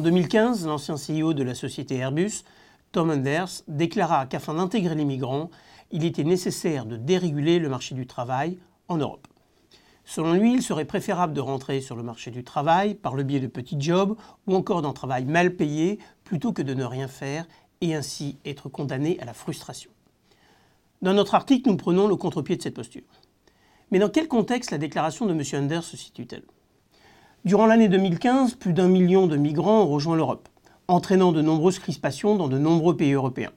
2015, l'ancien CEO de la société Airbus, Tom Enders, déclara qu'afin d'intégrer les migrants, il était nécessaire de déréguler le marché du travail en Europe. Selon lui, il serait préférable de rentrer sur le marché du travail par le biais de petits jobs ou encore d'un travail mal payé plutôt que de ne rien faire et ainsi être condamné à la frustration. Dans notre article, nous prenons le contre-pied de cette posture. Mais dans quel contexte la déclaration de M. Anders se situe-t-elle? Durant l'année 2015, plus d'un million de migrants ont rejoint l'Europe, entraînant de nombreuses crispations dans de nombreux pays européens.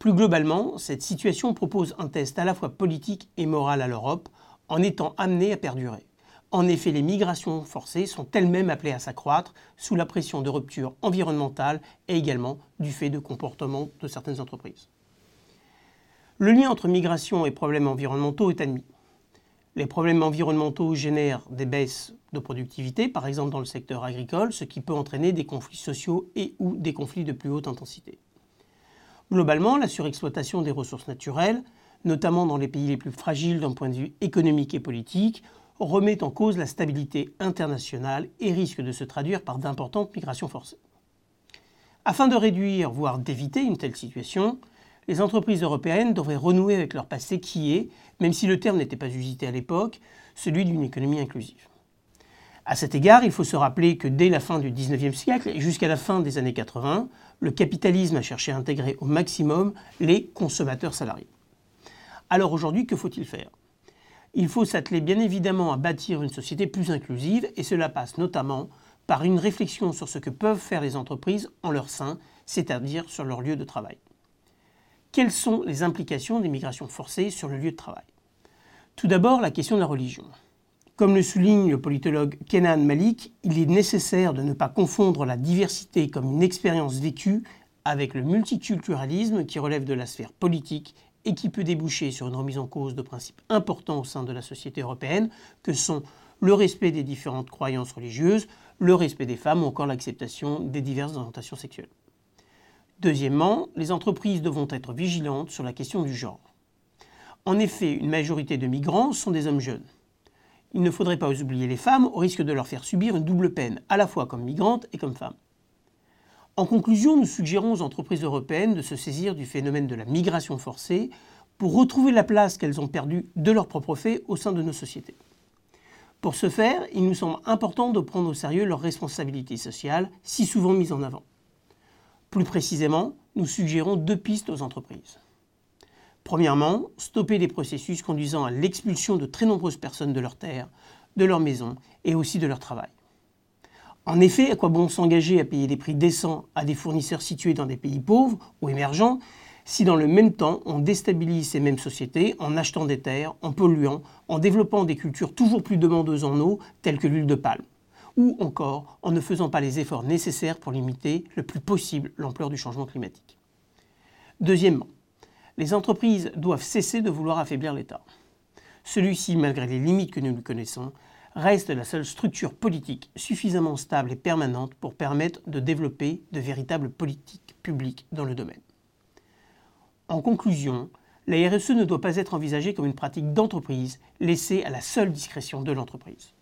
Plus globalement, cette situation propose un test à la fois politique et moral à l'Europe, en étant amenée à perdurer. En effet, les migrations forcées sont elles-mêmes appelées à s'accroître sous la pression de rupture environnementale et également du fait de comportements de certaines entreprises. Le lien entre migration et problèmes environnementaux est admis. Les problèmes environnementaux génèrent des baisses de productivité, par exemple dans le secteur agricole, ce qui peut entraîner des conflits sociaux et ou des conflits de plus haute intensité. Globalement, la surexploitation des ressources naturelles, notamment dans les pays les plus fragiles d'un point de vue économique et politique, remet en cause la stabilité internationale et risque de se traduire par d'importantes migrations forcées. Afin de réduire, voire d'éviter une telle situation, les entreprises européennes devraient renouer avec leur passé qui est, même si le terme n'était pas usité à l'époque, celui d'une économie inclusive. À cet égard, il faut se rappeler que dès la fin du XIXe siècle et jusqu'à la fin des années 80, le capitalisme a cherché à intégrer au maximum les consommateurs salariés. Alors aujourd'hui, que faut-il faire? Il faut s'atteler bien évidemment à bâtir une société plus inclusive et cela passe notamment par une réflexion sur ce que peuvent faire les entreprises en leur sein, c'est-à-dire sur leur lieu de travail. Quelles sont les implications des migrations forcées sur le lieu de travail Tout d'abord, la question de la religion. Comme le souligne le politologue Kenan Malik, il est nécessaire de ne pas confondre la diversité comme une expérience vécue avec le multiculturalisme qui relève de la sphère politique et qui peut déboucher sur une remise en cause de principes importants au sein de la société européenne, que sont le respect des différentes croyances religieuses, le respect des femmes ou encore l'acceptation des diverses orientations sexuelles. Deuxièmement, les entreprises devront être vigilantes sur la question du genre. En effet, une majorité de migrants sont des hommes jeunes il ne faudrait pas oublier les femmes au risque de leur faire subir une double peine, à la fois comme migrantes et comme femmes. En conclusion, nous suggérons aux entreprises européennes de se saisir du phénomène de la migration forcée pour retrouver la place qu'elles ont perdue de leur propre fait au sein de nos sociétés. Pour ce faire, il nous semble important de prendre au sérieux leurs responsabilités sociales, si souvent mises en avant. Plus précisément, nous suggérons deux pistes aux entreprises. Premièrement, stopper les processus conduisant à l'expulsion de très nombreuses personnes de leur terre, de leur maison et aussi de leur travail. En effet, à quoi bon s'engager à payer des prix décents à des fournisseurs situés dans des pays pauvres ou émergents si dans le même temps on déstabilise ces mêmes sociétés en achetant des terres, en polluant, en développant des cultures toujours plus demandeuses en eau telles que l'huile de palme, ou encore en ne faisant pas les efforts nécessaires pour limiter le plus possible l'ampleur du changement climatique. Deuxièmement, les entreprises doivent cesser de vouloir affaiblir l'État. Celui-ci, malgré les limites que nous lui connaissons, reste la seule structure politique suffisamment stable et permanente pour permettre de développer de véritables politiques publiques dans le domaine. En conclusion, la RSE ne doit pas être envisagée comme une pratique d'entreprise laissée à la seule discrétion de l'entreprise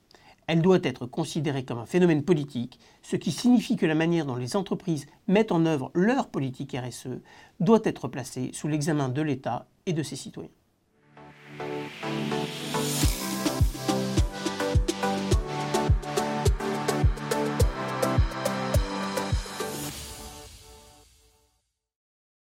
elle doit être considérée comme un phénomène politique, ce qui signifie que la manière dont les entreprises mettent en œuvre leur politique RSE doit être placée sous l'examen de l'État et de ses citoyens.